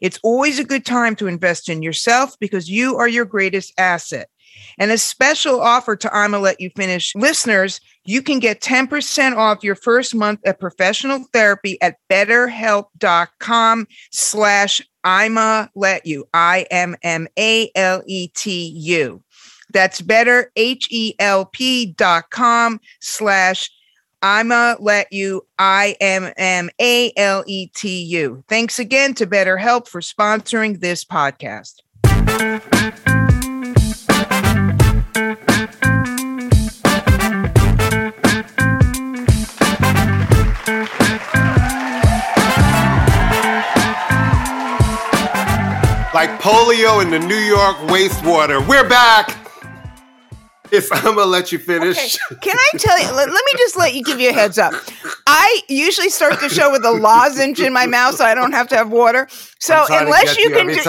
It's always a good time to invest in yourself because you are your greatest asset. And a special offer to I'ma Let You Finish listeners, you can get 10% off your first month of professional therapy at betterhelp.com slash I'ma let you. I M M A L E T U. That's better, H E L P dot com slash I'ma let you. I M M A L E T U. Thanks again to BetterHelp for sponsoring this podcast. like polio in the New York wastewater. We're back. It's I'm gonna let you finish. Okay. Can I tell you? Let, let, me just let you give you a heads up. I usually start the show with a lozenge in my mouth, so I don't have to have water. So unless you, you can, do,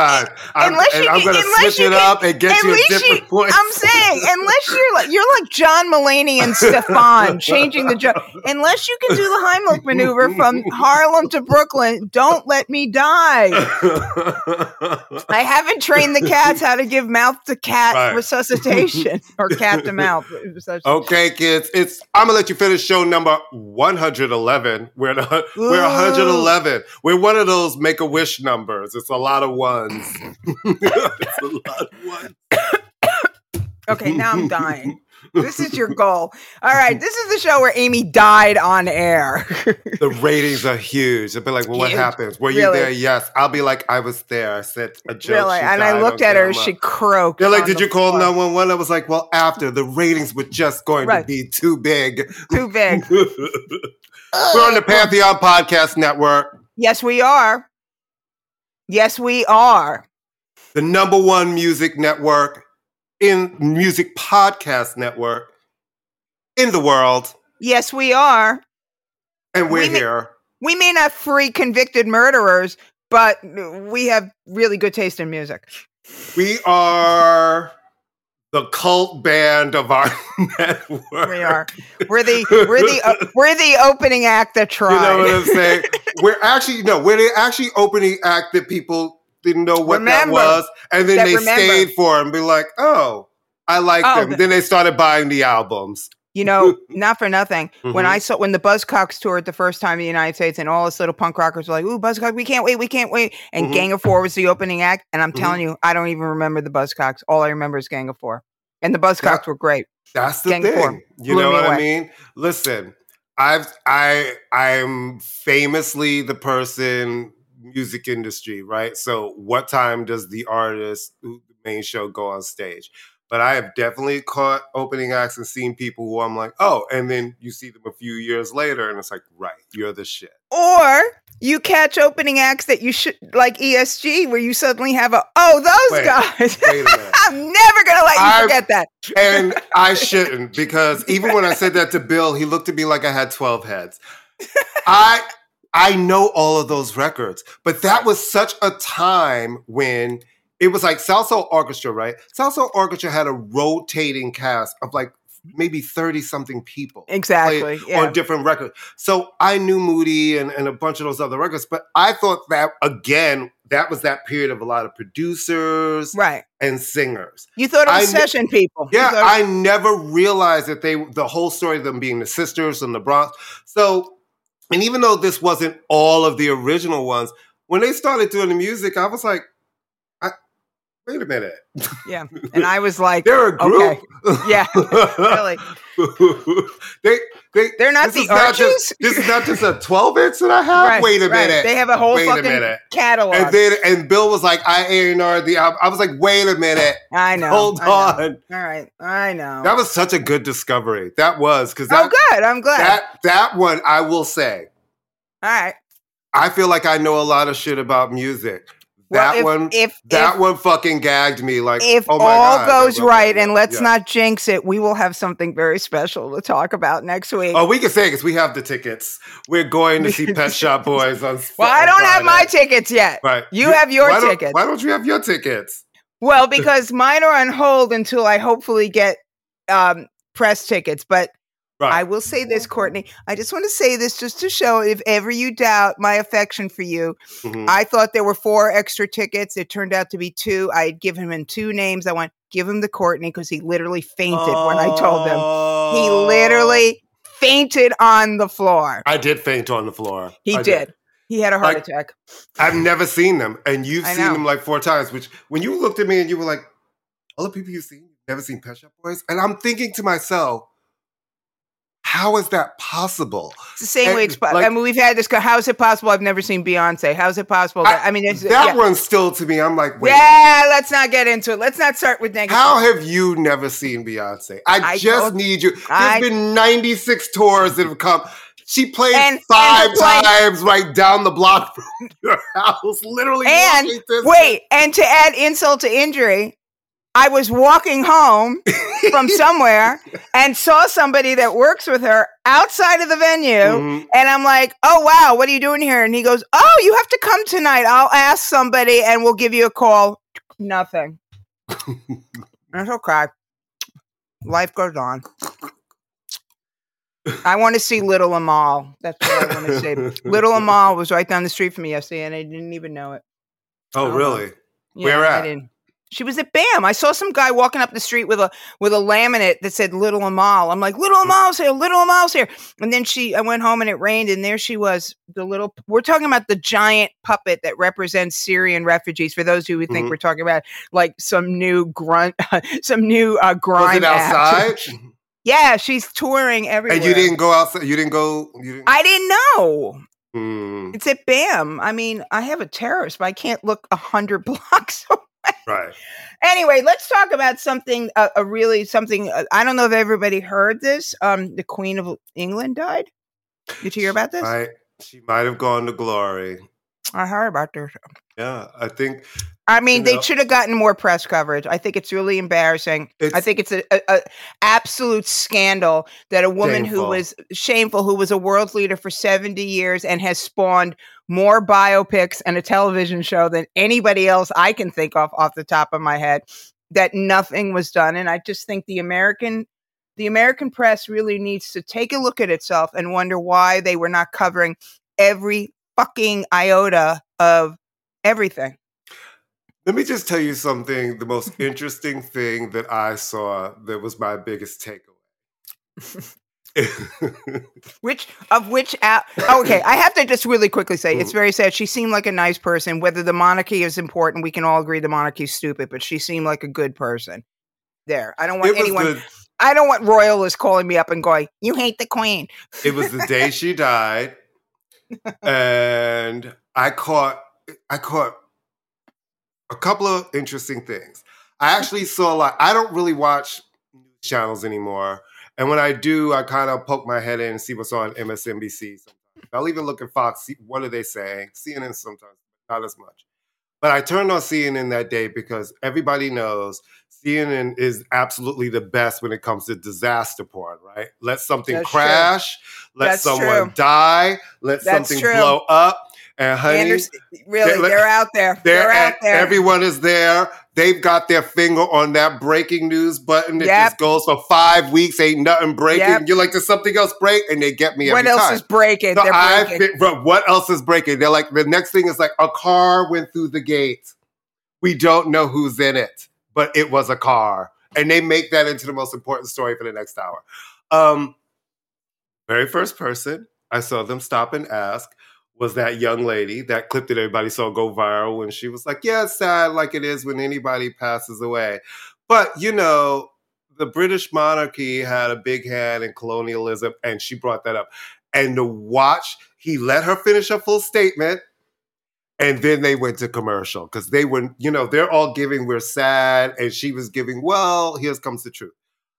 unless you, I'm gonna switch it up and get you a different point. I'm saying unless you're like you're like John Mulaney and Stefon changing the joke. Unless you can do the Heimlich maneuver from Harlem to Brooklyn, don't let me die. I haven't trained the cats how to give mouth to cat right. resuscitation or cat to mouth. Okay, kids, it's I'm gonna let you finish show number 111. We're the, we're 111. We're one of those make a wish numbers. It's a lot of ones. it's a lot of ones. okay, now I'm dying. This is your goal. All right, this is the show where Amy died on air. the ratings are huge. I'll be like, well, what happens? Were really? you there? Yes. I'll be like, I was there. I said a joke. Really? And I looked at her, she croaked. They're like, did you call 911? I was like, well, after the ratings were just going right. to be too big. Too big. We're on the Pantheon Podcast Network. Yes, we are. Yes, we are. The number one music network in music podcast network in the world. Yes, we are. And we're we here. We may not free convicted murderers, but we have really good taste in music. We are the cult band of our network. We are. We're the we're the uh, we're the opening act that tried. You know what I'm saying? we're actually no, we're the actually opening act that people didn't know what remember, that was, and then they remember. stayed for it and be like, "Oh, I like oh, them." The, then they started buying the albums. You know, not for nothing. Mm-hmm. When I saw when the Buzzcocks toured the first time in the United States, and all us little punk rockers were like, "Ooh, Buzzcocks, we can't wait, we can't wait!" And mm-hmm. Gang of Four was the opening act, and I'm mm-hmm. telling you, I don't even remember the Buzzcocks. All I remember is Gang of Four, and the Buzzcocks were great. That's the Gang thing. You know what away. I mean? Listen, I've I I'm famously the person music industry, right? So what time does the artist, the main show, go on stage? But I have definitely caught opening acts and seen people who I'm like, oh, and then you see them a few years later, and it's like, right, you're the shit. Or you catch opening acts that you should like ESG, where you suddenly have a oh those wait, guys. Wait I'm never gonna let you I, forget that. and I shouldn't because even when I said that to Bill, he looked at me like I had twelve heads. I I know all of those records, but that was such a time when it was like Salsoul Orchestra, right? Salsoul Orchestra had a rotating cast of like maybe 30 something people exactly yeah. on different records. So i knew moody and, and a bunch of those other records but i thought that again that was that period of a lot of producers right. and singers. You thought it was I session people. Yeah i never realized that they the whole story of them being the sisters and the bronx. So and even though this wasn't all of the original ones when they started doing the music i was like wait a minute. Yeah. And I was like, they're a group. Okay. Yeah. really. they, they, they're not the Archies. Just, this is not just a 12 inch that I have. Right, wait a right. minute. They have a whole wait fucking catalog. And then, and Bill was like, I A&R the album. I was like, wait a minute. I know. Hold I on. All right. I know. That was such a good discovery. That was because oh, that oh, good. I'm glad. That that one, I will say. All right. I feel like I know a lot of shit about music. That if, one, if that if, one fucking gagged me. Like, if oh all God, goes right, and let's yeah. not jinx it, we will have something very special to talk about next week. Oh, we can say because we have the tickets. We're going to see Pet Shop Boys on. well, I don't have my tickets yet. Right, you, you have your why tickets. Why don't you have your tickets? Well, because mine are on hold until I hopefully get um, press tickets, but Right. I will say this, Courtney. I just want to say this just to show if ever you doubt my affection for you. Mm-hmm. I thought there were four extra tickets. It turned out to be two. I had given him two names. I went, give him the Courtney because he literally fainted oh. when I told him. He literally fainted on the floor. I did faint on the floor. He did. did. He had a heart like, attack. I've never seen them, and you've I seen know. them like four times. Which, when you looked at me and you were like, "All the people you've seen, never seen Pet Shop Boys," and I'm thinking to myself, how is that possible? It's the same and, way. It's, like, I mean, we've had this. How is it possible? I've never seen Beyonce. How is it possible? That, I, I mean, that yeah. one's still to me. I'm like, Wait. yeah. Let's not get into it. Let's not start with negative. How have you never seen Beyonce? I, I just need you. There's I, been 96 tours that have come. She played and, five and times right down the block from your house, literally. And wait, and to add insult to injury, I was walking home from somewhere and saw somebody that works with her outside of the venue. Mm-hmm. And I'm like, oh, wow, what are you doing here? And he goes, oh, you have to come tonight. I'll ask somebody and we'll give you a call. Nothing. That's okay. Life goes on. I want to see Little Amal. That's what I want to say. Little Amal was right down the street from me yesterday, and I didn't even know it. Oh, really? Yeah, Where at? She was at BAM. I saw some guy walking up the street with a with a laminate that said Little Amal. I'm like, Little Amal's here, Little Amal's here. And then she I went home and it rained, and there she was, the little we're talking about the giant puppet that represents Syrian refugees. For those who would think mm-hmm. we're talking about like some new grunt some new uh grime. Was it outside? yeah, she's touring everywhere. And you didn't go outside you didn't go you didn't I didn't know. Mm. It's at BAM. I mean, I have a terrace, but I can't look a hundred blocks away. Right. Anyway, let's talk about something uh, a really something uh, I don't know if everybody heard this. Um, the Queen of England died. Did you hear about this? I, she might have gone to glory. I heard about this. Yeah, I think. I mean, they know, should have gotten more press coverage. I think it's really embarrassing. It's, I think it's a, a, a, absolute scandal that a woman shameful. who was shameful, who was a world leader for seventy years and has spawned more biopics and a television show than anybody else I can think of off the top of my head. That nothing was done, and I just think the American the American press really needs to take a look at itself and wonder why they were not covering every fucking iota of everything. Let me just tell you something. The most interesting thing that I saw that was my biggest takeaway. which of which app? okay, I have to just really quickly say it's mm. very sad. She seemed like a nice person. Whether the monarchy is important, we can all agree the monarchy is stupid, but she seemed like a good person. There, I don't want anyone. Good. I don't want royalists calling me up and going, "You hate the queen." It was the day she died, and I caught I caught a couple of interesting things. I actually saw like I don't really watch news channels anymore, and when I do, I kind of poke my head in and see what's on MSNBC. Sometimes. I'll even look at Fox. See, what are they saying? CNN sometimes, not as much. But I turned on CNN that day because everybody knows CNN is absolutely the best when it comes to disaster porn, right? Let something That's crash, true. let That's someone true. die, let That's something true. blow up. And honey, really, they, are out there. They're, they're out there. Everyone is there. They've got their finger on that breaking news button. It yep. just goes for five weeks. Ain't nothing breaking. Yep. You're like, does something else break? And they get me. what else time. is breaking? So breaking. But what else is breaking? They're like, the next thing is like a car went through the gate. We don't know who's in it, but it was a car, and they make that into the most important story for the next hour. Um, very first person I saw them stop and ask was that young lady, that clip that everybody saw go viral when she was like, Yeah, it's sad like it is when anybody passes away. But, you know, the British monarchy had a big hand in colonialism, and she brought that up. And to watch, he let her finish a full statement and then they went to commercial because they were, you know, they're all giving, we're sad. And she was giving, well, here comes the truth.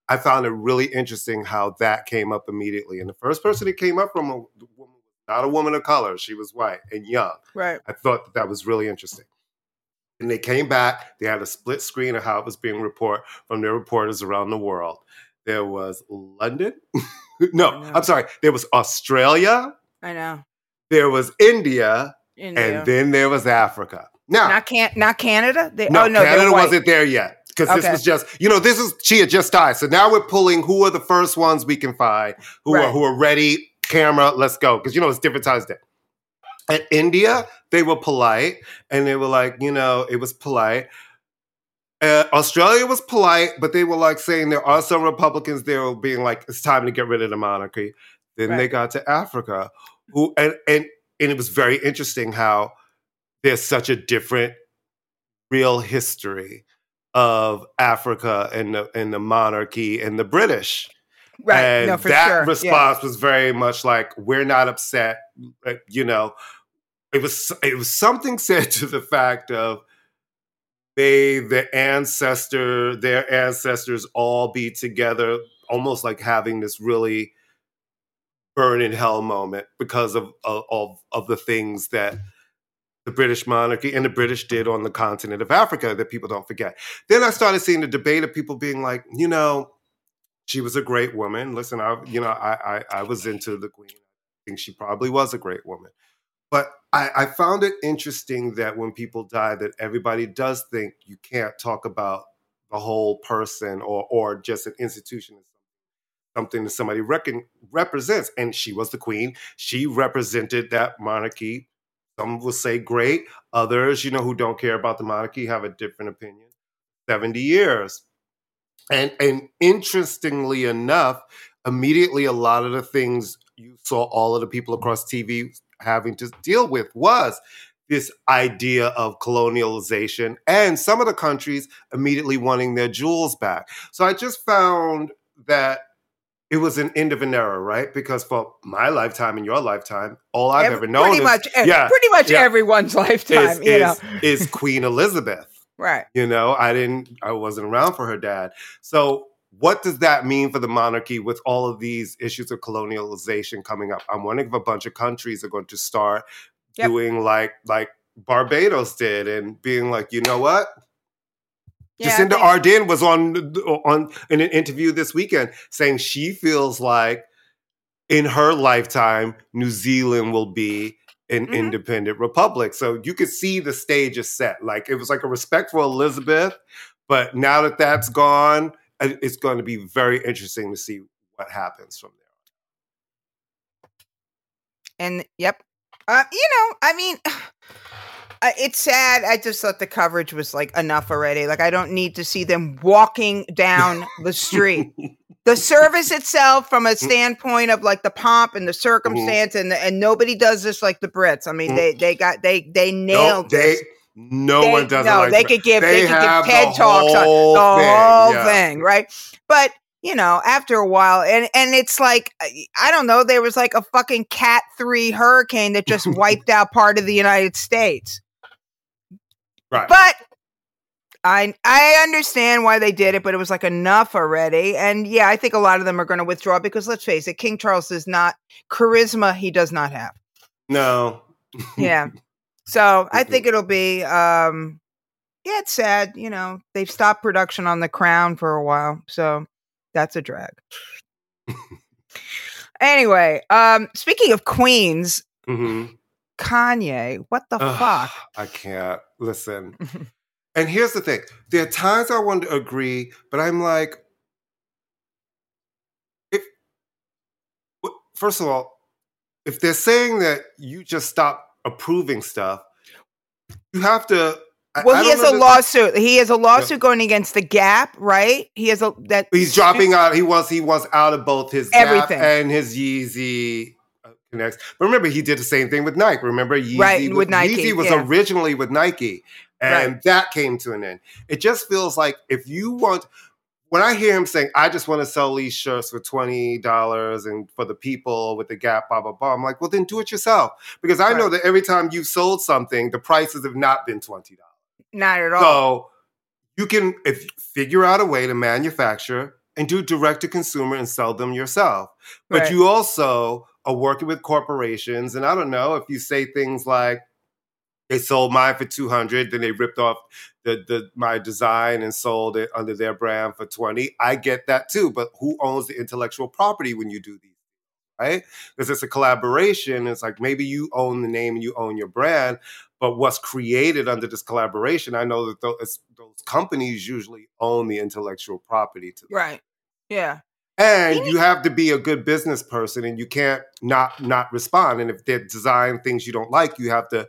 I found it really interesting how that came up immediately. And the first person it came up from, a, not a woman of color, she was white and young. Right. I thought that, that was really interesting. And they came back, they had a split screen of how it was being reported from their reporters around the world. There was London. no, I'm sorry. There was Australia. I know. There was India India. And then there was Africa. Now, not can not Canada. They, no, oh, no, Canada wasn't there yet because okay. this was just you know this is she had just died. So now we're pulling who are the first ones we can find who right. are who are ready. Camera, let's go because you know it's different times there. At India, they were polite and they were like, you know, it was polite. Uh, Australia was polite, but they were like saying there are some Republicans there being like, it's time to get rid of the monarchy. Then right. they got to Africa, who and and and it was very interesting how there's such a different real history of Africa and the and the monarchy and the British. Right. And no, that sure. response yeah. was very much like, we're not upset. You know, it was it was something said to the fact of they the ancestor, their ancestors all be together, almost like having this really burn in hell moment because of, of of the things that the British monarchy and the British did on the continent of Africa that people don't forget. Then I started seeing the debate of people being like, you know, she was a great woman. Listen, I you know, I I, I was into the Queen. I think she probably was a great woman. But I, I found it interesting that when people die, that everybody does think you can't talk about the whole person or or just an institution something that somebody reckon, represents. And she was the queen. She represented that monarchy. Some will say great. Others, you know, who don't care about the monarchy have a different opinion. 70 years. And and interestingly enough, immediately a lot of the things you saw all of the people across TV having to deal with was this idea of colonialization and some of the countries immediately wanting their jewels back. So I just found that it was an end of an era, right? Because for my lifetime and your lifetime, all I've Every, ever known pretty is, much, yeah, pretty much yeah, everyone's lifetime, is, you know, is, is Queen Elizabeth, right? You know, I didn't, I wasn't around for her dad, so what does that mean for the monarchy with all of these issues of colonialization coming up? I'm wondering if a bunch of countries are going to start yep. doing like like Barbados did and being like, you know what? Yeah, Jacinda Ardern was on on in an interview this weekend saying she feels like in her lifetime New Zealand will be an mm-hmm. independent republic. So you could see the stage is set. Like it was like a respect for Elizabeth, but now that that's gone, it's going to be very interesting to see what happens from there. And yep, uh, you know, I mean. it's sad. I just thought the coverage was like enough already. Like I don't need to see them walking down the street. The service itself, from a mm. standpoint of like the pomp and the mm-hmm. circumstance, mm-hmm. and and nobody does this like the Brits. I mean, mm-hmm. they they got they they nailed no, they, this. No they, one does no, like they could give they, they could give TED talks on the thing, whole yeah. thing, right? But you know, after a while, and and it's like I don't know, there was like a fucking Cat three hurricane that just wiped out part of the United States. Right. But I I understand why they did it, but it was like enough already. And yeah, I think a lot of them are going to withdraw because let's face it, King Charles does not charisma. He does not have. No. yeah. So I think it'll be. um Yeah, it's sad. You know, they've stopped production on The Crown for a while, so that's a drag. anyway, um speaking of queens. Mm-hmm. Kanye. What the Ugh, fuck? I can't. Listen. and here's the thing there are times I want to agree, but I'm like, if, first of all, if they're saying that you just stop approving stuff, you have to. Well, I, he has a lawsuit. He has a lawsuit going against the Gap, right? He has a that. He's dropping out. He was he was out of both his everything and his Yeezy uh, connects. But remember, he did the same thing with Nike. Remember, Yeezy right, with, with Nike. Yeezy was yeah. originally with Nike, and Right. that came to an end. It just feels like if you want, when I hear him saying, "I just want to sell these shirts for twenty dollars and for the people with the Gap," blah blah blah. I'm like, well, then do it yourself because I know that every time you've sold something, the prices have not been twenty dollars. Not at all. So you can if figure out a way to manufacture and do direct to consumer and sell them yourself. But Right. you also are working with corporations, and I don't know if you say things like they sold mine for 200 then they ripped off the, the my design and sold it under their brand for 20 i get that too but who owns the intellectual property when you do these right because it's a collaboration it's like maybe you own the name and you own your brand but what's created under this collaboration i know that those, those companies usually own the intellectual property to them. right. Yeah. and you have to be a good business person and you can't not not respond and if they design things you don't like you have to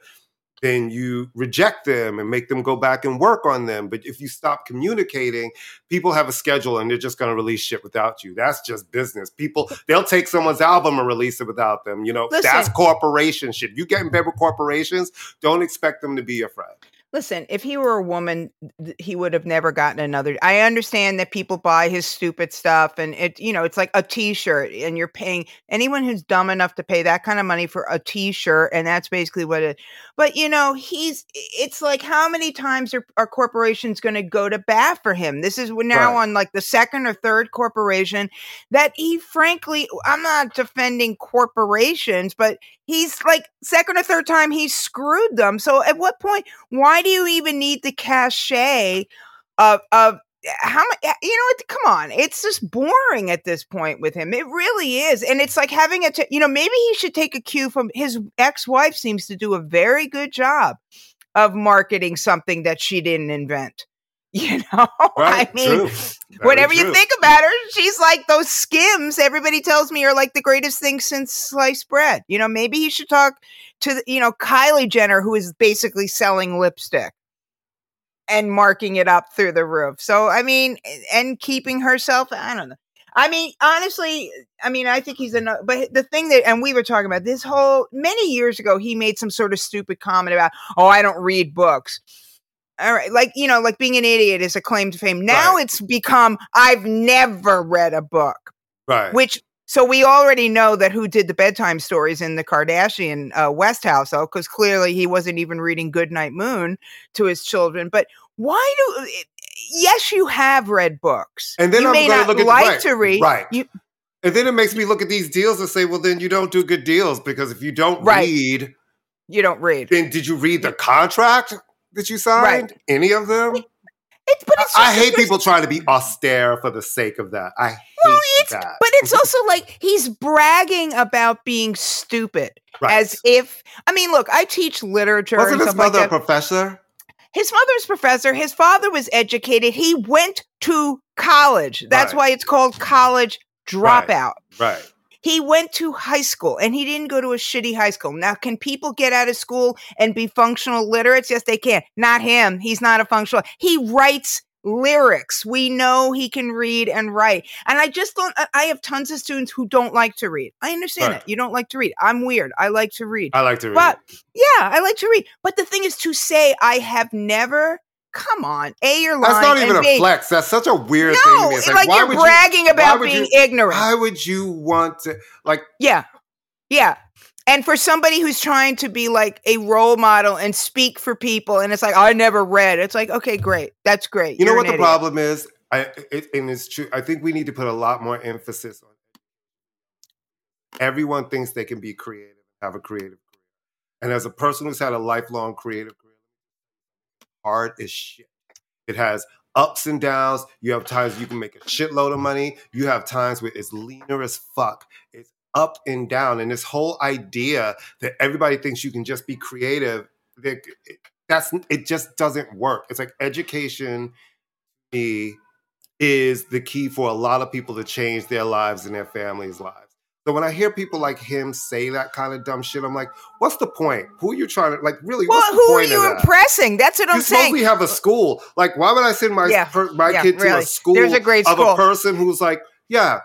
then you reject them and make them go back and work on them but if you stop communicating people have a schedule and they're just going to release shit without you that's just business people they'll take someone's album and release it without them you know Listen. that's corporation shit you get in bed with corporations don't expect them to be your friend Listen, if he were a woman, he would have never gotten another. I understand that people buy his stupid stuff and it, you know, it's like a t-shirt and you're paying anyone who's dumb enough to pay that kind of money for a t-shirt and that's basically what it. But you know, he's it's like how many times are, are corporations going to go to bat for him? This is now Right. on like the second or third corporation that he frankly, I'm not defending corporations, but he's like second or third time he screwed them. So at what point why do you even need the cachet of of how much you know what come on it's just boring at this point with him it really is and it's like having a t- you know maybe he should take a cue from his ex-wife seems to do a very good job of marketing something that she didn't invent you know right i mean whatever you think about her, she's like those skims. Everybody tells me are like the greatest thing since sliced bread. You know, maybe he should talk to the, you know Kylie Jenner, who is basically selling lipstick and marking it up through the roof. So I mean, and keeping herself. I don't know. I mean, honestly, I mean, I think he's mm-hmm. enough. But the thing that, and we were talking about this whole many years ago, he made some sort of stupid comment about, oh, I don't read books. All right, like you know, like being an idiot is a claim to fame. Now Right. it's become I've never read a book, right which so we already know that who did the bedtime stories in the Kardashian uh, West House, though, because clearly he wasn't even reading Goodnight Moon to his children. But why do? Yes, you have read books. And then you I'm may not look at- like right, to read. right. You, And then it makes me look at these deals and say, well, then you don't do good deals because if you don't Right. read, you don't read. then did you read the contract that you signed? Any of them? It's but it's I hate people trying to be austere for the sake of that. I hate Well, it's that. but it's also like he's bragging about being stupid Right. as if I mean, look, I teach literature Wasn't and his stuff like mother a professor? his mother's professor, his father was educated. He went to college. That's Right. why it's called college Right. dropout. Right. He went to high school and he didn't go to a shitty high school. Now, can people get out of school and be functional literates? Yes, they can. Not him. He's not a functional. He writes lyrics. We know he can read and write. And I just don't, I- have tons of students who don't like to read. I understand Right. it. You don't like to read. I'm weird. I like to read. I like to read. But yeah, I like to read. But the thing is to say I have never, come on, A, you're lying. That's not even a B, flex. That's such a weird thing No. It's like, like, why you're bragging you, about being you- ignorant. Why would you want to like Yeah. Yeah. And for somebody who's trying to be like a role model and speak for people, and it's like, I never read. It's like, okay, great. That's great. You know You're what the idiot. problem is? I it, and it's true. I think we need to put a lot more emphasis on. Everyone thinks they can be creative, have a creative career, and as a person who's had a lifelong creative career, hard as shit. It has ups and downs. You have times you can make a shitload of money. You have times where it's leaner as fuck. It's up and down, and this whole idea that everybody thinks you can just be creative. that- That's it. Just doesn't work. It's like education is the key for a lot of people to change their lives and their families' lives. So when I hear people like him say that kind of dumb shit, I'm like, what's the point? Who are you trying to like really? Well, what's the who are you that? impressing? That's what I'm saying. supposedly have a school. Like, why would I send my Yeah, per, my yeah, kid to a school There's a great of a person who's like, yeah,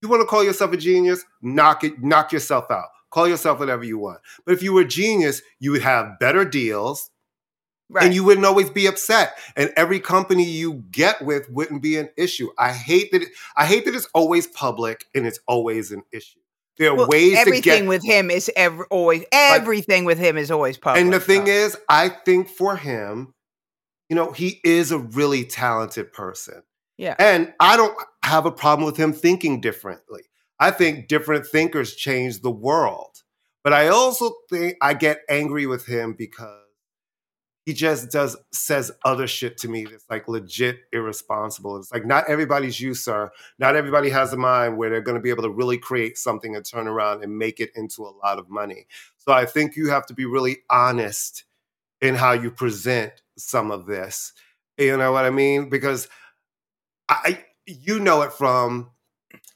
you want to call yourself a genius? Knock it, knock yourself out. Call yourself whatever you want. But if you were a genius, you would have better deals. Right. And you wouldn't always be upset. And every company you get with wouldn't be an issue. I hate that it, I hate that it's always public and it's always an issue. There are well, ways everything to get with him is ever always everything with him is always public. And the thing is, I think for him, you know, he is a really talented person. Yeah. And I don't have a problem with him thinking differently. I think different thinkers change the world. But I also think I get angry with him because he just does says other shit to me that's like legit irresponsible. It's like not everybody's you, sir. Not everybody has a mind where they're going to be able to really create something and turn around and make it into a lot of money. So I think you have to be really honest in how you present some of this. You know what I mean? Because I you know it from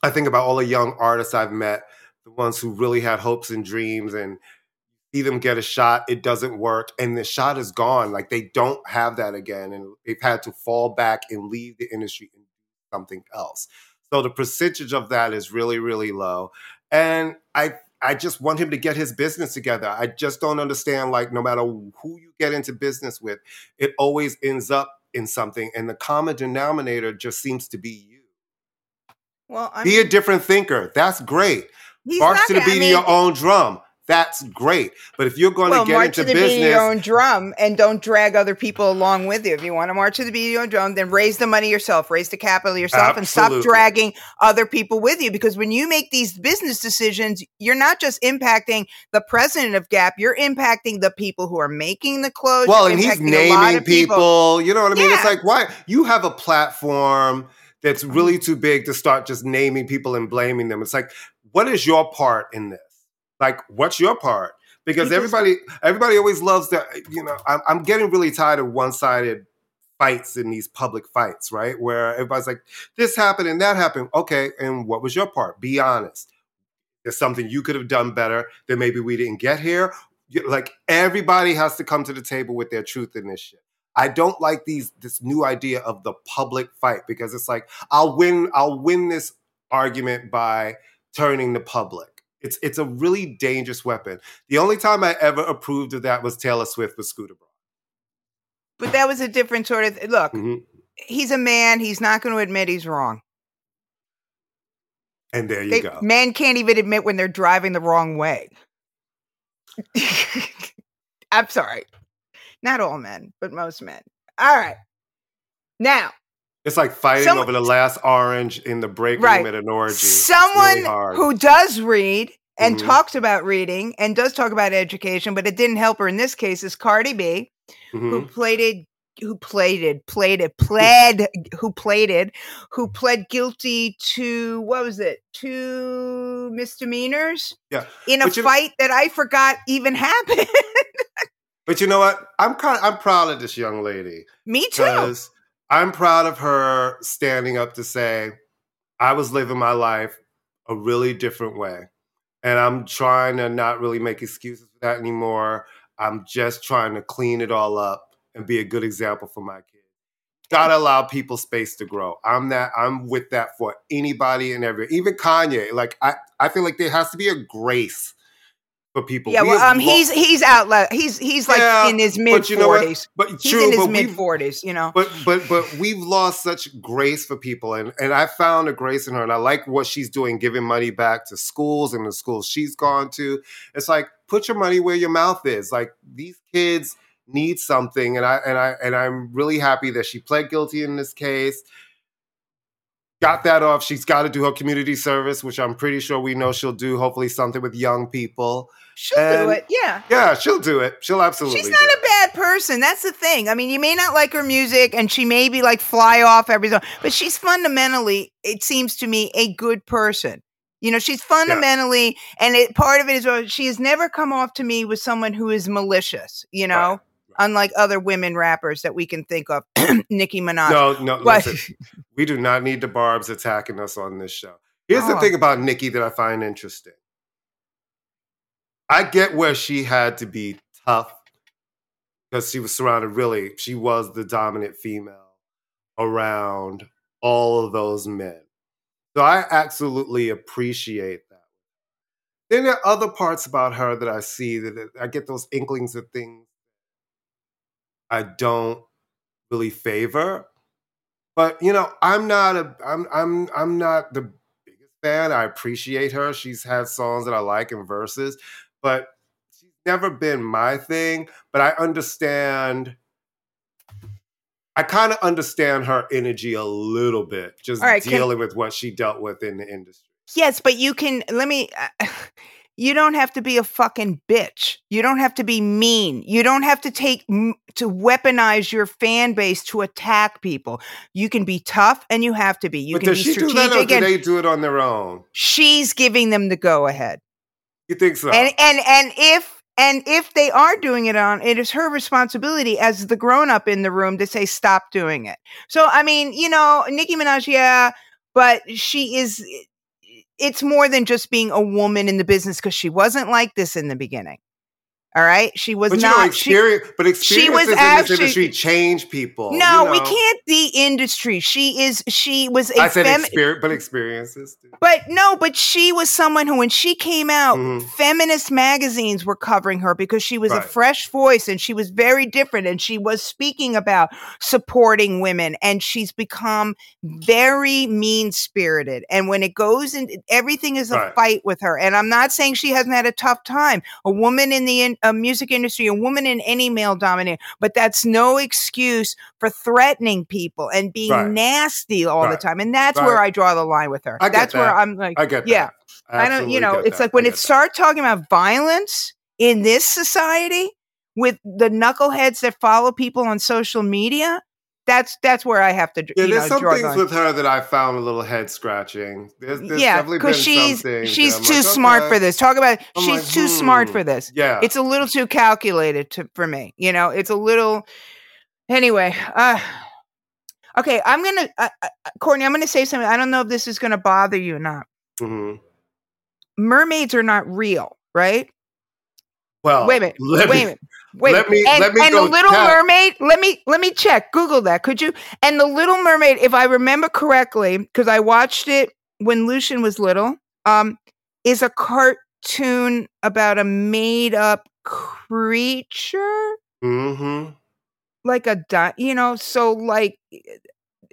I think about all the young artists I've met, the ones who really had hopes and dreams and see them get a shot, it doesn't work, and the shot is gone. Like they don't have that again, and they've had to fall back and leave the industry and do something else. So the percentage of that is really, really low. And I I just want him to get his business together. I just don't understand, like, no matter who you get into business with, it always ends up in something. And the common denominator just seems to be you. Well, I be a different thinker. That's great. March to the beat of your own drum that's great. But if you're going well, to get into to the business, beat of your own drum and don't drag other people along with you. If you want to march to the beat of your own drum, then raise the money yourself, raise the capital yourself, Absolutely. and stop dragging other people with you. Because when you make these business decisions, you're not just impacting the president of Gap, you're impacting the people who are making the clothes. Well, and he's naming people, people, You know what I mean? Yeah. It's like why you have a platform that's really mm-hmm. too big to start just naming people and blaming them. It's like, what is your part in this? Like, what's your part? Because, because everybody, everybody always loves that. You know, I'm, I'm getting really tired of one-sided fights in these public fights, right? Where everybody's like, "This happened and that happened." Okay, and what was your part? Be honest. There's something you could have done better that maybe we didn't get here. Like everybody has to come to the table with their truth in this shit. I don't like these this new idea of the public fight because it's like I'll win I'll win this argument by turning the public. It's it's a really dangerous weapon. The only time I ever approved of that was Taylor Swift with Scooter Braun. But that was a different sort of look. Mm-hmm. He's a man. He's not going to admit he's wrong. And there you they, go. Men can't even admit when they're driving the wrong way. I'm sorry. Not all men, but most men. All right. Now, it's like fighting Some, over the last orange in the break right. room at an orgy. Someone really who does read and mm-hmm. talks about reading and does talk about education, but it didn't help her in this case is Cardi B, mm-hmm. who played it who played it, played it, pled, who played it, who pled guilty to what was it, two misdemeanors? Yeah, in a but fight that I forgot even happened. but you know what? I'm kind of I'm proud of this young lady. Me too. I'm proud of her standing up to say, I was living my life a really different way. And I'm trying to not really make excuses for that anymore. I'm just trying to clean it all up and be a good example for my kids. Gotta allow people space to grow. I'm that I'm with that for anybody and every even Kanye. Like I, I feel like there has to be a grace for people. Yeah, well, um, he's he's out. He's he's like yeah, in his mid forties. But he's true, in his mid forties. You know. But but but we've lost such grace for people, and and I found a grace in her, and I like what she's doing, giving money back to schools and the schools she's gone to. It's like put your money where your mouth is. Like these kids need something, and I and I and I'm really happy that she pled guilty in this case got that off. She's got to do her community service, which I'm pretty sure we know she'll do. Hopefully, something with young people. She'll and do it. Yeah. Yeah, she'll do it. She'll absolutely. She's not a bad person. That's the thing. I mean, you may not like her music, and she may be like fly off every song, but she's fundamentally, it seems to me, a good person. You know, she's fundamentally, yeah. and it, part of it is she has never come off to me with someone who is malicious. You know. Right unlike other women rappers that we can think of, Nicki Minaj. No, no, but- listen, we do not need the Barbs attacking us on this show. Here's oh. the thing about Nicki that I find interesting. I get where she had to be tough because she was surrounded, really, she was the dominant female around all of those men. So I absolutely appreciate that. then there are other parts about her that I see that I get those inklings of things I don't really favor. But you know, I'm not a I'm I'm I'm not the biggest fan. I appreciate her. She's had songs that I like and verses, but she's never been my thing. But I understand I kind of understand her energy a little bit, just right, dealing can, with what she dealt with in the industry. Yes, but you can let me. Uh, you don't have to be a fucking bitch. You don't have to be mean. You don't have to take to weaponize your fan base to attack people. You can be tough, and you have to be. You but can does be she do that, or do they do it on their own? She's giving them the go ahead. You think so? And and and if and if they are doing it on, it is her responsibility as the grown up in the room to say stop doing it. So I mean, you know, Nicki Minaj, yeah, but she is it's more than just being a woman in the business because she wasn't like this in the beginning. All right, she was but not. Know, experience, she, but experience she was in actually, this industry change people. No, you know? we can't the industry. She is. She was. A I said fem- experience, but experiences. Too. But no, but she was someone who, when she came out, mm-hmm. feminist magazines were covering her because she was right. a fresh voice and she was very different, and she was speaking about supporting women, and she's become very mean spirited. And when it goes in, everything is a right. fight with her. And I'm not saying she hasn't had a tough time. A woman in the in, a music industry, a woman in any male dominated, but that's no excuse for threatening people and being right. nasty all right. the time. And that's right. where I draw the line with her. that's that. where I'm like, I get yeah. I, I don't, you know, it's that. like when it starts talking about violence in this society with the knuckleheads that follow people on social media, that's that's where I have to. Yeah, there's know, some things with her that I found a little head scratching. There's, there's yeah, because she's she's too like, smart okay. for this. Talk about I'm she's like, too hmm. smart for this. Yeah, it's a little too calculated to, for me. You know, it's a little. Anyway, uh, okay, I'm gonna uh, uh, Courtney. I'm gonna say something. I don't know if this is gonna bother you or not. Mm-hmm. Mermaids are not real, right? Well, wait a minute. Wait a minute. Wait, let me, and, let me and the Little. Mermaid. Let me let me check. Google that, could you? And the Little Mermaid, if I remember correctly, because I watched it when Lucian was little, um, is a cartoon about a made up creature. Mm-hmm. Like a di- you know, so like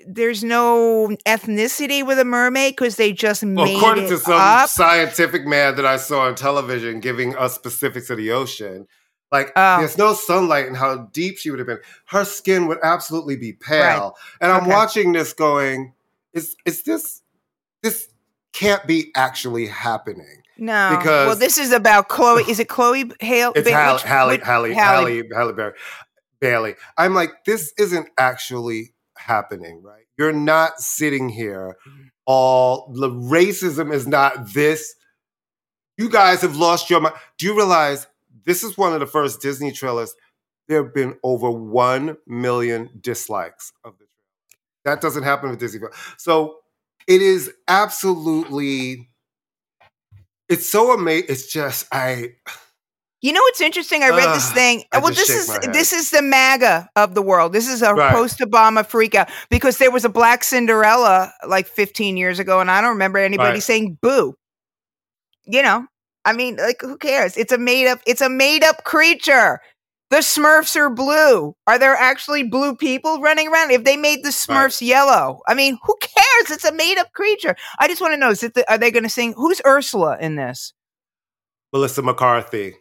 there's no ethnicity with a mermaid because they just well, made according it to some up. scientific man that I saw on television giving us specifics of the ocean like oh. there's no sunlight and how deep she would have been. Her skin would absolutely be pale. Right. And I'm okay. watching this going, is is this this can't be actually happening. No, because well, this is about Chloe. Is it Chloe Hale? It's Halle, Halle, Halle, Halle, Halle Berry, Bailey. I'm like, this isn't actually happening, right? You're not sitting here. Mm-hmm. All the racism is not this. You guys have lost your mind. Do you realize this is one of the first Disney trailers. There have been over 1 million dislikes of the trailer. That doesn't happen with Disney. So it is absolutely, it's so amazing. It's just, I. You know what's interesting? I read uh, this thing. well, this is this is the MAGA of the world. This is a right. post-Obama freakout because there was a Black Cinderella like 15 years ago, and I don't remember anybody right. saying "boo." You know, I mean, like, who cares? It's a made up. It's a made up creature. The Smurfs are blue. Are there actually blue people running around? If they made the Smurfs right. yellow, I mean, who cares? It's a made up creature. I just want to know: is it the, are they going to sing? Who's Ursula in this? Melissa McCarthy.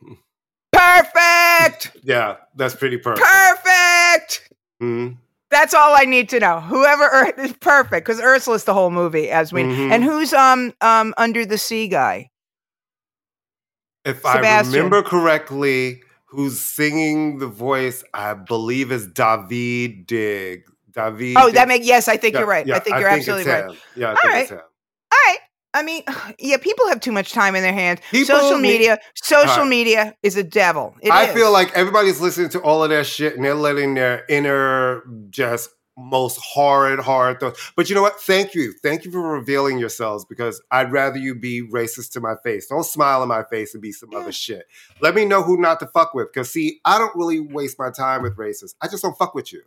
Perfect. yeah, that's pretty perfect. Perfect. Mm-hmm. That's all I need to know. Whoever is perfect because Ursula's the whole movie as we mm-hmm. and who's um um under the sea guy if Sebastian. I remember correctly, who's singing the voice, I believe is David Dig. Daveed. Oh, that makes yes. I think yeah, you're right. Yeah, I think you're I think absolutely right. Yeah, I All right. All. I mean, yeah, people have too much time in their hands. People social media, need, social right. media is a devil. It I is. feel like everybody's listening to all of that shit and they're letting their inner just most horrid, horrid thoughts. But you know what? Thank you. Thank you for revealing yourselves because I'd rather you be racist to my face. Don't smile in my face and be some yeah. other shit. Let me know who not to fuck with. Because see, I don't really waste my time with racists. I just don't fuck with you.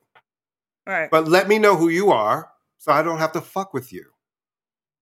Right. But let me know who you are so I don't have to fuck with you.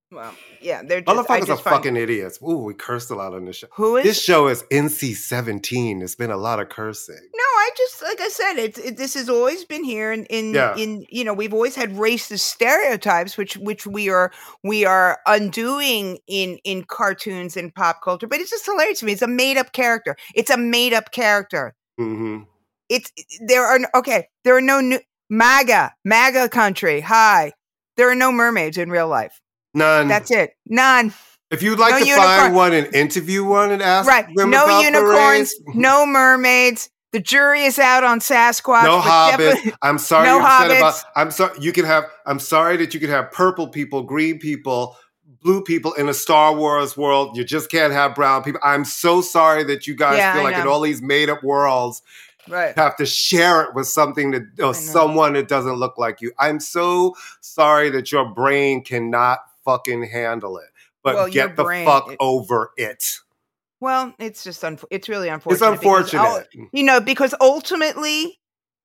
Well, yeah, they're just, motherfuckers are fucking idiots. Ooh, we cursed a lot on this show. Who is this show? Is NC seventeen? It's been a lot of cursing. No, I just like I said, it, it this has always been here, in in, yeah. in you know we've always had racist stereotypes, which which we are we are undoing in in cartoons and pop culture. But it's just hilarious to me. It's a made up character. It's a made up character. Mm-hmm. It's there are okay. There are no new MAGA MAGA country. Hi, there are no mermaids in real life. None. That's it. None. If you'd like no to unicorn. find one and interview one and ask right. no unicorns, no mermaids. The jury is out on Sasquatch. No hobbits. I'm sorry. No hobbits. About, I'm sorry. You can have. I'm sorry that you can have purple people, green people, blue people in a Star Wars world. You just can't have brown people. I'm so sorry that you guys yeah, feel like in all these made up worlds, right. have to share it with something that or someone that doesn't look like you. I'm so sorry that your brain cannot fucking handle it. But well, get the brain, fuck it, over it. Well, it's just un- it's really unfortunate. It's unfortunate. You know, because ultimately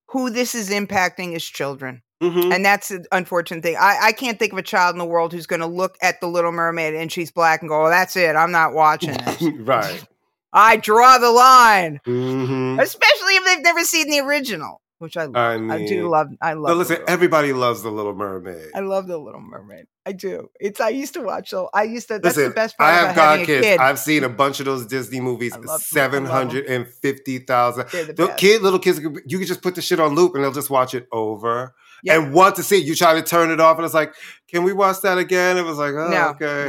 who this is impacting is children. Mm-hmm. And that's an unfortunate thing. I, I can't think of a child in the world who's going to look at the Little Mermaid and she's black and go, "Oh, that's it. I'm not watching it." right. I draw the line, mm-hmm. especially if they've never seen the original which I love. I, mean, I do love. I love. But listen, everybody loves the Little Mermaid. I love the Little Mermaid. I do. It's. I used to watch. So I used to. That's listen, the best part. I have God kids. Kid. I've seen a bunch of those Disney movies. Seven hundred and fifty thousand. The kid, little kids, you can just put the shit on loop and they'll just watch it over. Yep. And want to see it. You try to turn it off, and it's like, can we watch that again? It was like, oh, no. okay.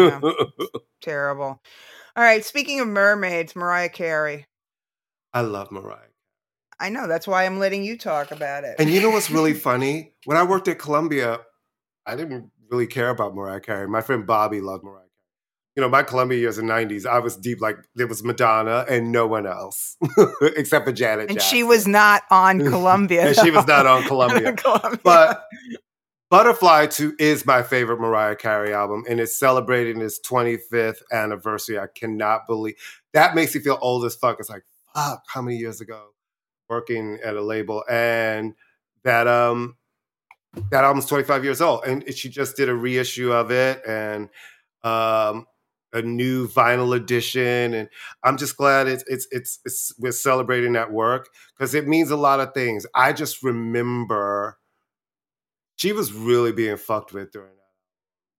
Uh, yeah, Terrible. All right. Speaking of mermaids, Mariah Carey. I love Mariah. I know. That's why I'm letting you talk about it. And you know what's really funny? When I worked at Columbia, I didn't really care about Mariah Carey. My friend Bobby loved Mariah Carey. You know, my Columbia years in the 90s, I was deep like there was Madonna and no one else except for Janet And Jackson. she was not on Columbia. and she was not on Columbia. Columbia. But Butterfly 2 is my favorite Mariah Carey album, and it's celebrating its 25th anniversary. I cannot believe that makes me feel old as fuck. It's like, fuck, how many years ago? Working at a label, and that um that album's 25 years old, and she just did a reissue of it and um a new vinyl edition, and I'm just glad it's it's it's, it's we're celebrating that work because it means a lot of things. I just remember she was really being fucked with during that.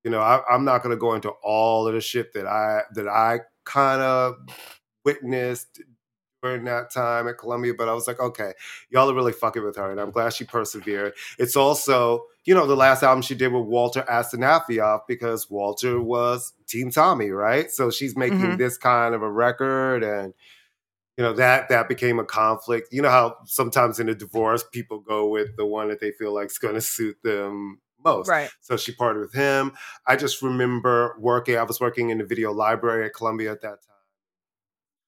You know, I, I'm not going to go into all of the shit that I that I kind of witnessed during that time at Columbia, but I was like, okay, y'all are really fucking with her, and I'm glad she persevered. It's also, you know, the last album she did with Walter Afanasieff because Walter was Team Tommy, right? So she's making mm-hmm. this kind of a record, and you know that that became a conflict. You know how sometimes in a divorce people go with the one that they feel like is going to suit them most. Right. So she parted with him. I just remember working. I was working in the video library at Columbia at that time.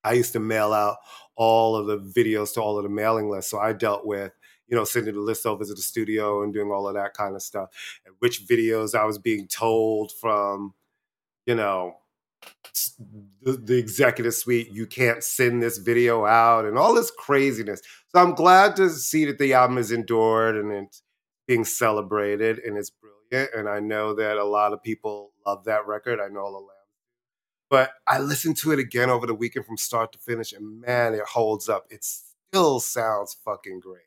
I used to mail out all of the videos to all of the mailing lists. So I dealt with, you know, sending the list over to the studio and doing all of that kind of stuff. And which videos I was being told from, you know, the, the executive suite, you can't send this video out and all this craziness. So I'm glad to see that the album is endured and it's being celebrated and it's brilliant. And I know that a lot of people love that record. I know lot but I listened to it again over the weekend from start to finish, and man, it holds up. It still sounds fucking great.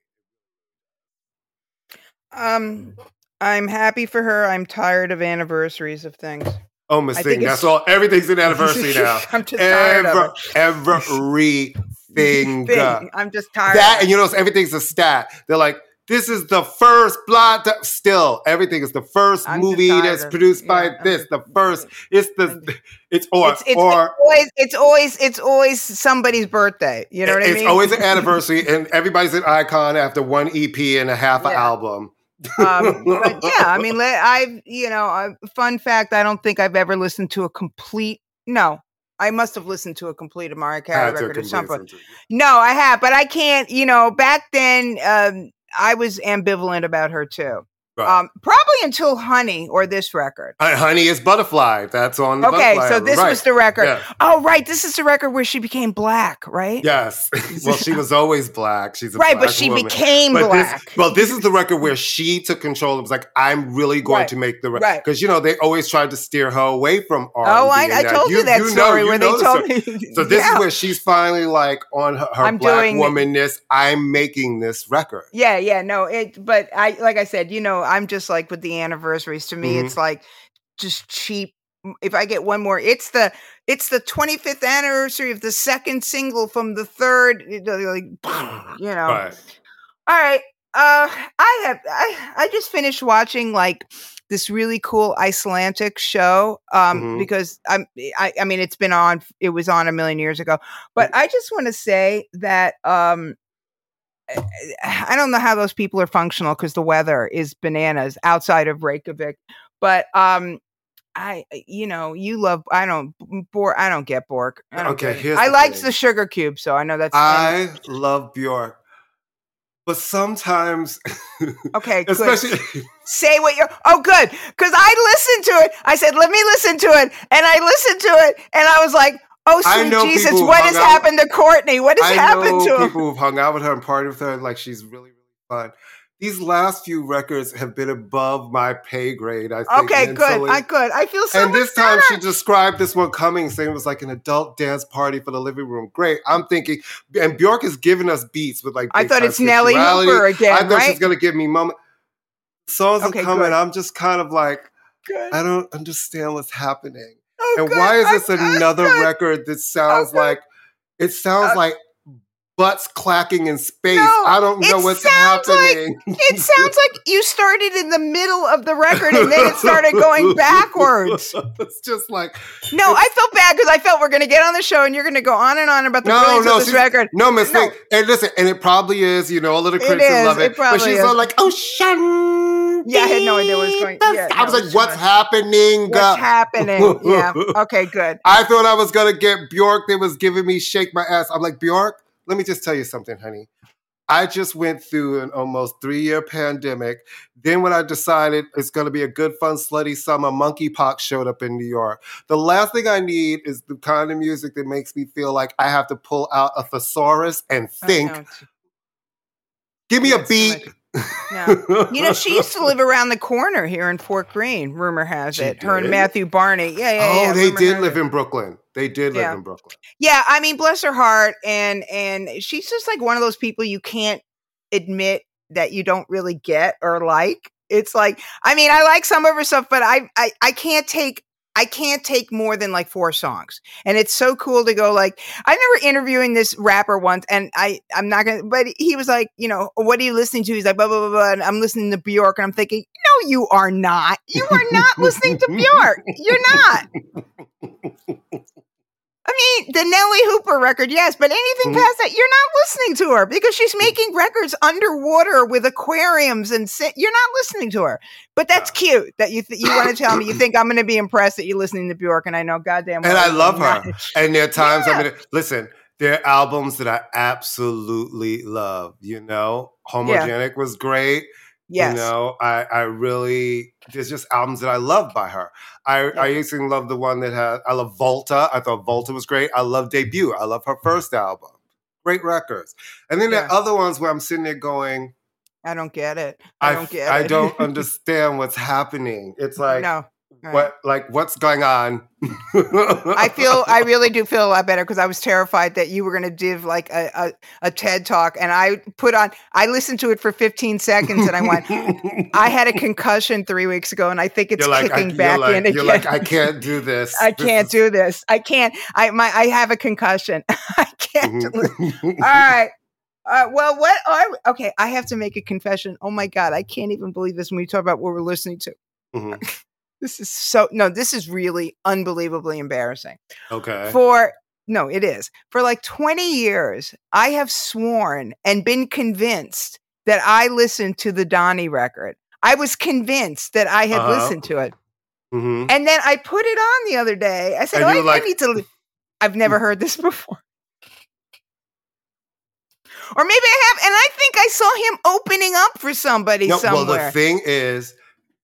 Um, I'm happy for her. I'm tired of anniversaries of things. Oh, Miss Thing, that's all. Everything's an anniversary now. I'm just tired of it. Everything. I'm just tired. That and you know, everything's a stat. They're like, this is the first plot. Still, everything is the 1st movie that's produced by yeah, this. The first. It's the. It's or it's, it's, or it's always it's always it's always somebody's birthday. You know what I mean? It's always an anniversary, and everybody's an icon after one EP and a half yeah. an album. um, but yeah, I mean, I've you know, fun fact. I don't think I've ever listened to a complete. No, I must have listened to a complete Mariah Carey record or something. No, I have, but I can't. You know, back then, um, I was ambivalent about her too. Right. Um, probably until Honey or this record. Uh, Honey is Butterfly. That's on. The okay, so this right. was the record. Yeah. Oh, right. This is the record where she became black, right? Yes. well, she was always black. She's right, but she woman. became but black. This, well, this is the record where she took control. It was like, I'm really going right. to make the record right because you know they always tried to steer her away from R. Oh, I, I told you, you that you story know, where they told me. so this yeah. is where she's finally like on her, her black womanness. I'm making this record. Yeah, yeah, no, it. But I, like I said, you know, I'm just like with the anniversaries. To me, mm-hmm. it's like just cheap. If I get one more, it's the it's the 25th anniversary of the second single from the third. Like, you know. Right. All right. Uh, I have I I just finished watching like this really cool Icelandic show um, mm-hmm. because I'm I, I mean it's been on it was on a million years ago but mm. I just want to say that um, Eh, eh, I don't know how those people are functional because the weather is bananas outside of Reykjavik. But um, I, eh, you know, you love. I don't. I don't get Bjork. I don't okay, I liked the Sugar Cube, so I know that's. I love Bjork, but sometimes. okay, especially say what you're. Oh, good, because I listened to it. I said, "Let me listen to it," and I listened to it, and I was like, Oh, sweet Jesus, what has happened to Courtney? What has I happened to him? People who've hung out with her and partied with her, and like she's really, really fun. These last few records have been above my pay grade. I think. Okay, good. I good. I feel so. And this time she described this one coming, saying it was like an adult dance party for the living room. Great. I'm thinking, and Bjork is giving us beats with like. I thought it's Nellee Hooper again. I thought right? she's gonna give me moment. Songs okay, are coming. Good. I'm just kind of like, good. I don't understand what's happening. Oh, and good. why is this I'm, another I'm record that sounds okay. like it sounds uh, like butts clacking in space. No, I don't know what's happening. Like, it sounds like you started in the middle of the record and then it started going backwards. it's just like no. I felt bad because I felt we're going to get on the show and you're going to go on and on about the no, no, of this record. No mistake. No. And listen, and it probably is. You know, all of the critics love it, it but she's is. all like, "Oh, shun." Yeah, I had no idea what was going. Yeah, I was like, "What's happening? What's happening?" Yeah. Okay, good. I thought I was gonna get Bjork. They was giving me shake my ass. I'm like, Bjork. Let me just tell you something, honey. I just went through an almost three year pandemic. Then, when I decided it's going to be a good, fun, slutty summer, monkeypox showed up in New York. The last thing I need is the kind of music that makes me feel like I have to pull out a thesaurus and think. Give me a beat. Yeah. You know, she used to live around the corner here in Fort Greene, rumor has it. Her and Matthew Barney. Yeah, yeah, Oh, yeah, they did live it. in Brooklyn. They did live yeah. in Brooklyn. Yeah, I mean, bless her heart. And and she's just like one of those people you can't admit that you don't really get or like. It's like, I mean, I like some of her stuff, but I I, I can't take I can't take more than like four songs. And it's so cool to go like I remember interviewing this rapper once and I I'm not gonna but he was like, you know, what are you listening to? He's like blah blah blah blah and I'm listening to Bjork and I'm thinking, no, you are not. You are not listening to Bjork. You're not. I mean, the Nellee Hooper record, yes, but anything mm-hmm. past that, you're not listening to her because she's making records underwater with aquariums and si- you're not listening to her. But that's cute that you th- you want to tell me you think I'm going to be impressed that you're listening to Bjork, and I know goddamn. Well and I love her. And there are times yeah. I'm going to listen. There are albums that I absolutely love. You know, Homogenic yeah. was great. Yes. You know, I, I really there's just albums that I love by her. I, yeah. I used to love the one that had I love Volta. I thought Volta was great. I love Debut. I love her mm-hmm. first album. Great records. And then yeah. there are other ones where I'm sitting there going, I don't get it. I, I don't get I it. I don't understand what's happening. It's like no. Right. What like what's going on? I feel I really do feel a lot better because I was terrified that you were going to give like a, a, a TED talk, and I put on I listened to it for 15 seconds, and I went, I had a concussion three weeks ago, and I think it's like, kicking I, back like, in again. You're like I can't do this. I can't do this. I can't. I my I have a concussion. I can't. All right. Uh, well, what are okay? I have to make a confession. Oh my god, I can't even believe this when we talk about what we're listening to. Mm-hmm. This is so no, this is really unbelievably embarrassing. Okay. For no, it is. For like 20 years, I have sworn and been convinced that I listened to the Donnie record. I was convinced that I had uh-huh. listened to it. Mm-hmm. And then I put it on the other day. I said, oh, I, like- I need to. Li- I've never heard this before. Or maybe I have, and I think I saw him opening up for somebody no, somewhere. Well, the thing is,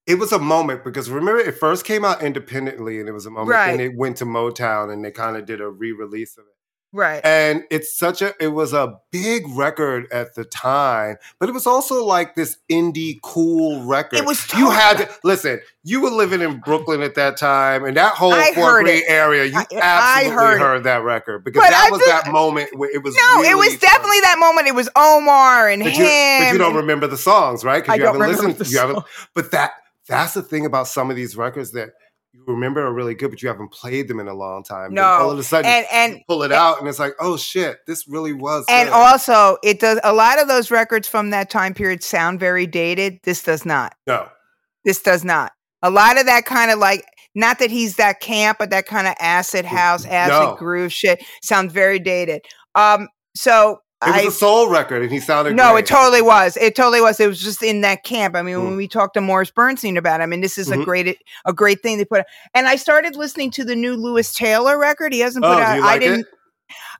it was a moment because remember it first came out independently and it was a moment right. and it went to Motown and they kind of did a re-release of it. Right. And it's such a it was a big record at the time, but it was also like this indie cool record. It was totally, you had to listen, you were living in Brooklyn at that time, and that whole Fort Greene area, you I, absolutely I heard, heard, that record because but that was that moment where it was No, really it was definitely fun. that moment. It was Omar and but him. You, but you don't remember the songs, right? Because you haven't listened. You haven't but that that's the thing about some of these records that you remember are really good, but you haven't played them in a long time. No, all of a sudden, and, and pull it and, out, and it's like, oh shit, this really was. And good. also, it does. A lot of those records from that time period sound very dated. This does not. No, this does not. A lot of that kind of like, not that he's that camp, but that kind of acid house, acid no. groove shit sounds very dated. Um, so it was I, a soul record, and he sounded. No, great. it totally was. It totally was. It was just in that camp. I mean, mm. when we talked to Morris Bernstein about, him, and this is mm-hmm. a great, a great thing they put. And I started listening to the new Lewis Taylor record. He hasn't put oh, out. Like I didn't. It?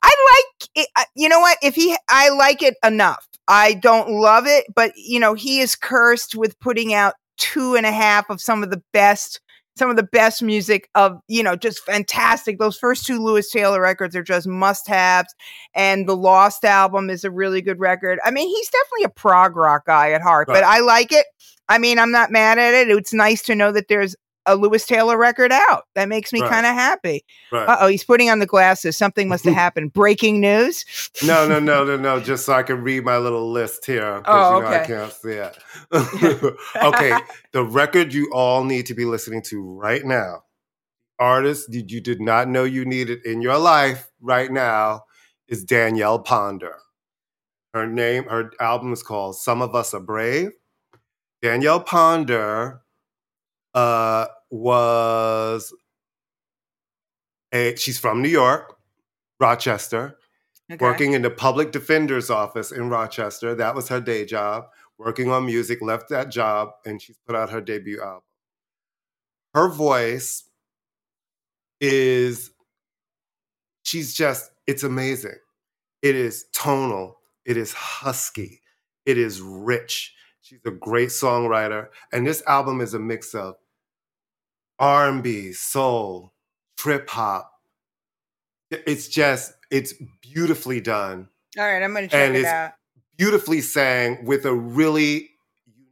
I like it. You know what? If he, I like it enough. I don't love it, but you know, he is cursed with putting out two and a half of some of the best some of the best music of, you know, just fantastic. Those first two Lewis Taylor records are just must haves. And the Lost album is a really good record. I mean, he's definitely a prog rock guy at heart, right. but I like it. I mean, I'm not mad at it. It's nice to know that there's a Lewis Taylor record out. That makes me right. kind of happy. Right. Uh oh, he's putting on the glasses. Something must have happened. Breaking news? no, no, no, no, no. Just so I can read my little list here. Oh, you know, okay. I can't see it. okay, the record you all need to be listening to right now. Artist you did not know you needed in your life right now is Danielle Ponder. Her name, her album is called Some of Us Are Brave. Danielle Ponder uh, was a, she's from New York, Rochester, okay. working in the public defender's office in Rochester. That was her day job, working on music, left that job, and she's put out her debut album. Her voice is, she's just, it's amazing. It is tonal, it is husky, it is rich. She's a great songwriter, and this album is a mix of R&B, soul, trip hop. It's just it's beautifully done. All right, I'm going to check and it out. Beautifully sang with a really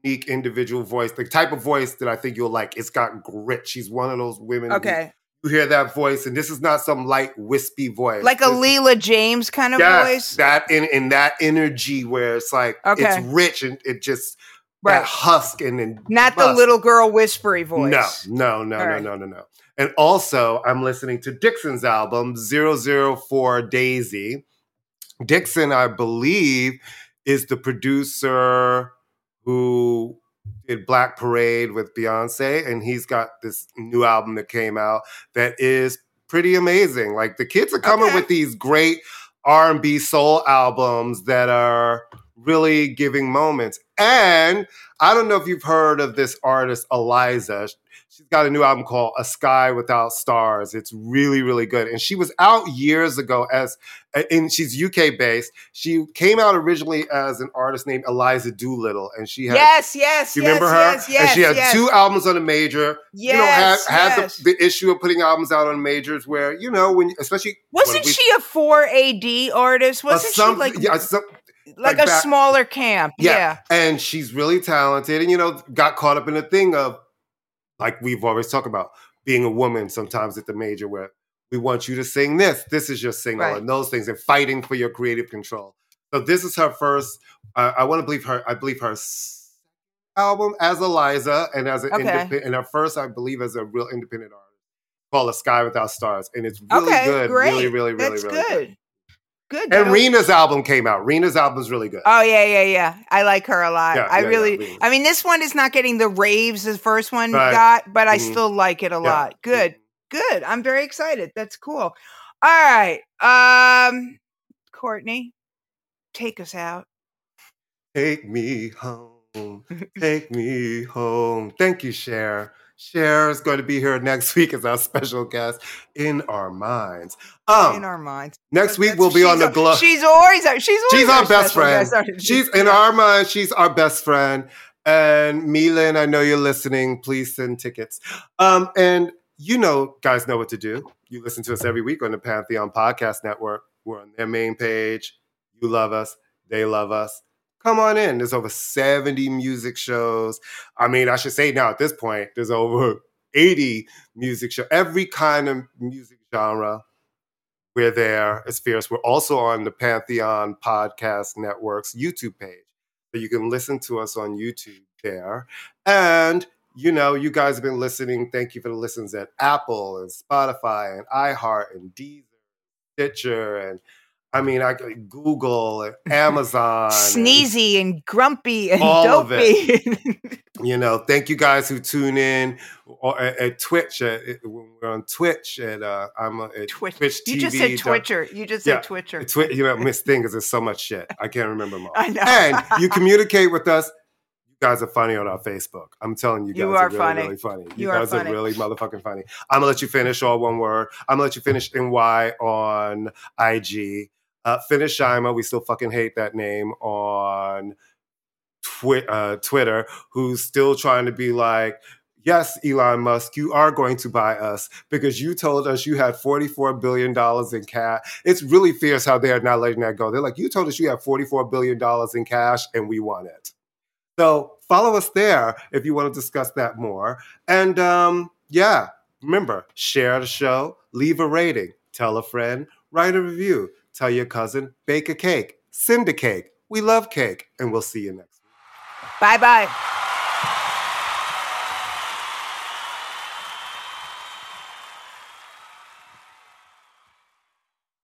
unique individual voice, the type of voice that I think you'll like. It's got grit. She's one of those women. Okay. You hear that voice, and this is not some light, wispy voice. Like a this, Leela James kind of yes, voice. That in in that energy where it's like okay. it's rich and it just right. that husk and then not the little girl whispery voice. No, no, no, All no, right. no, no, no. And also, I'm listening to Dixson's album 004 Daisy. Dixon, I believe, is the producer who did Black Parade with Beyonce, and he's got this new album that came out that is pretty amazing. Like the kids are coming okay. with these great R&B soul albums that are really giving moments. And I don't know if you've heard of this artist, Eliza. She's got a new album called A Sky Without Stars. It's really, really good. And she was out years ago as, and she's UK based. She came out originally as an artist named Eliza Doolittle. And she had, yes, yes, you remember yes, her? Yes, yes, and she had yes. two albums on a major. Yes, you know, had, had yes. the, the, issue of putting albums out on majors where, you know, when, especially. Wasn't we, she a 4 AD artist? Wasn't some, she like. Yeah, some, like, like a back, smaller camp. Yeah. yeah. And she's really talented and, you know, got caught up in the thing of, like we've always talked about, being a woman sometimes at the major where we want you to sing this. This is your single right. and those things and fighting for your creative control. So this is her first, uh, I want to believe her, I believe her album as Eliza and as an okay. independent, and her first, I believe, as a real independent artist called A Sky Without Stars. And it's really okay, good. Great. Really, really, really, That's really good. good. Good. And Rina's album came out. Rina's album is really good. Oh yeah, yeah, yeah. I like her a lot. Yeah, I yeah, really. yeah, I mean, this one is not getting the raves the first one right. got, but I mm-hmm. still like it a lot. Good, good. I'm very excited. That's cool. All right, um, Courtney, take us out. Take me home. Take me home. Thank you, Cher. Cher is going to be here next week as our special guest in our minds. Um, in our minds. Next week we'll be on the glow. She's always our, she's always she's our, our best friend. Guest. She's in our minds. She's our best friend. And Milan, I know you're listening. Please send tickets. Um, and you know, guys know what to do. You listen to us every week on the Pantheon Podcast Network. We're on their main page. You love us. They love us come on in. There's over 70 music shows. I mean, I should say now at this point, there's over 80 music shows, every kind of music genre. We're there as Fierce. We're also on the Pantheon Podcast Network's YouTube page. So you can listen to us on YouTube there. And you know, you guys have been listening. Thank you for the listens at Apple and Spotify and iHeart and Deezer, Stitcher and I mean, I Google Amazon, sneezy and, and grumpy and all dopey. Of it. you know, thank you guys who tune in or, at, at, Twitch. At, when we're on Twitch, at uh, I'm at Twitch. Twitch TV. You just said Twitcher. You just yeah, said Twitcher. Twi- you know, Miss Thing because there's so much shit. I can't remember more. I know. And you communicate with us. You guys are funny on our Facebook. I'm telling you guys you are, are really, funny. really funny. You, you guys are, are, really motherfucking funny. I'm gonna let you finish all one word. I'm gonna let you finish NY on IG. Uh, Finish Shima, we still fucking hate that name on twi- uh, Twitter, who's still trying to be like, yes, Elon Musk, you are going to buy us because you told us you had $44 billion in cash. It's really fierce how they are not letting that go. They're like, you told us you have $44 billion in cash and we want it. So follow us there if you want to discuss that more. And um, yeah, remember, share the show, leave a rating, tell a friend, write a review. Tell your cousin, bake a cake, send a cake. We love cake, and we'll see you next week. Bye bye.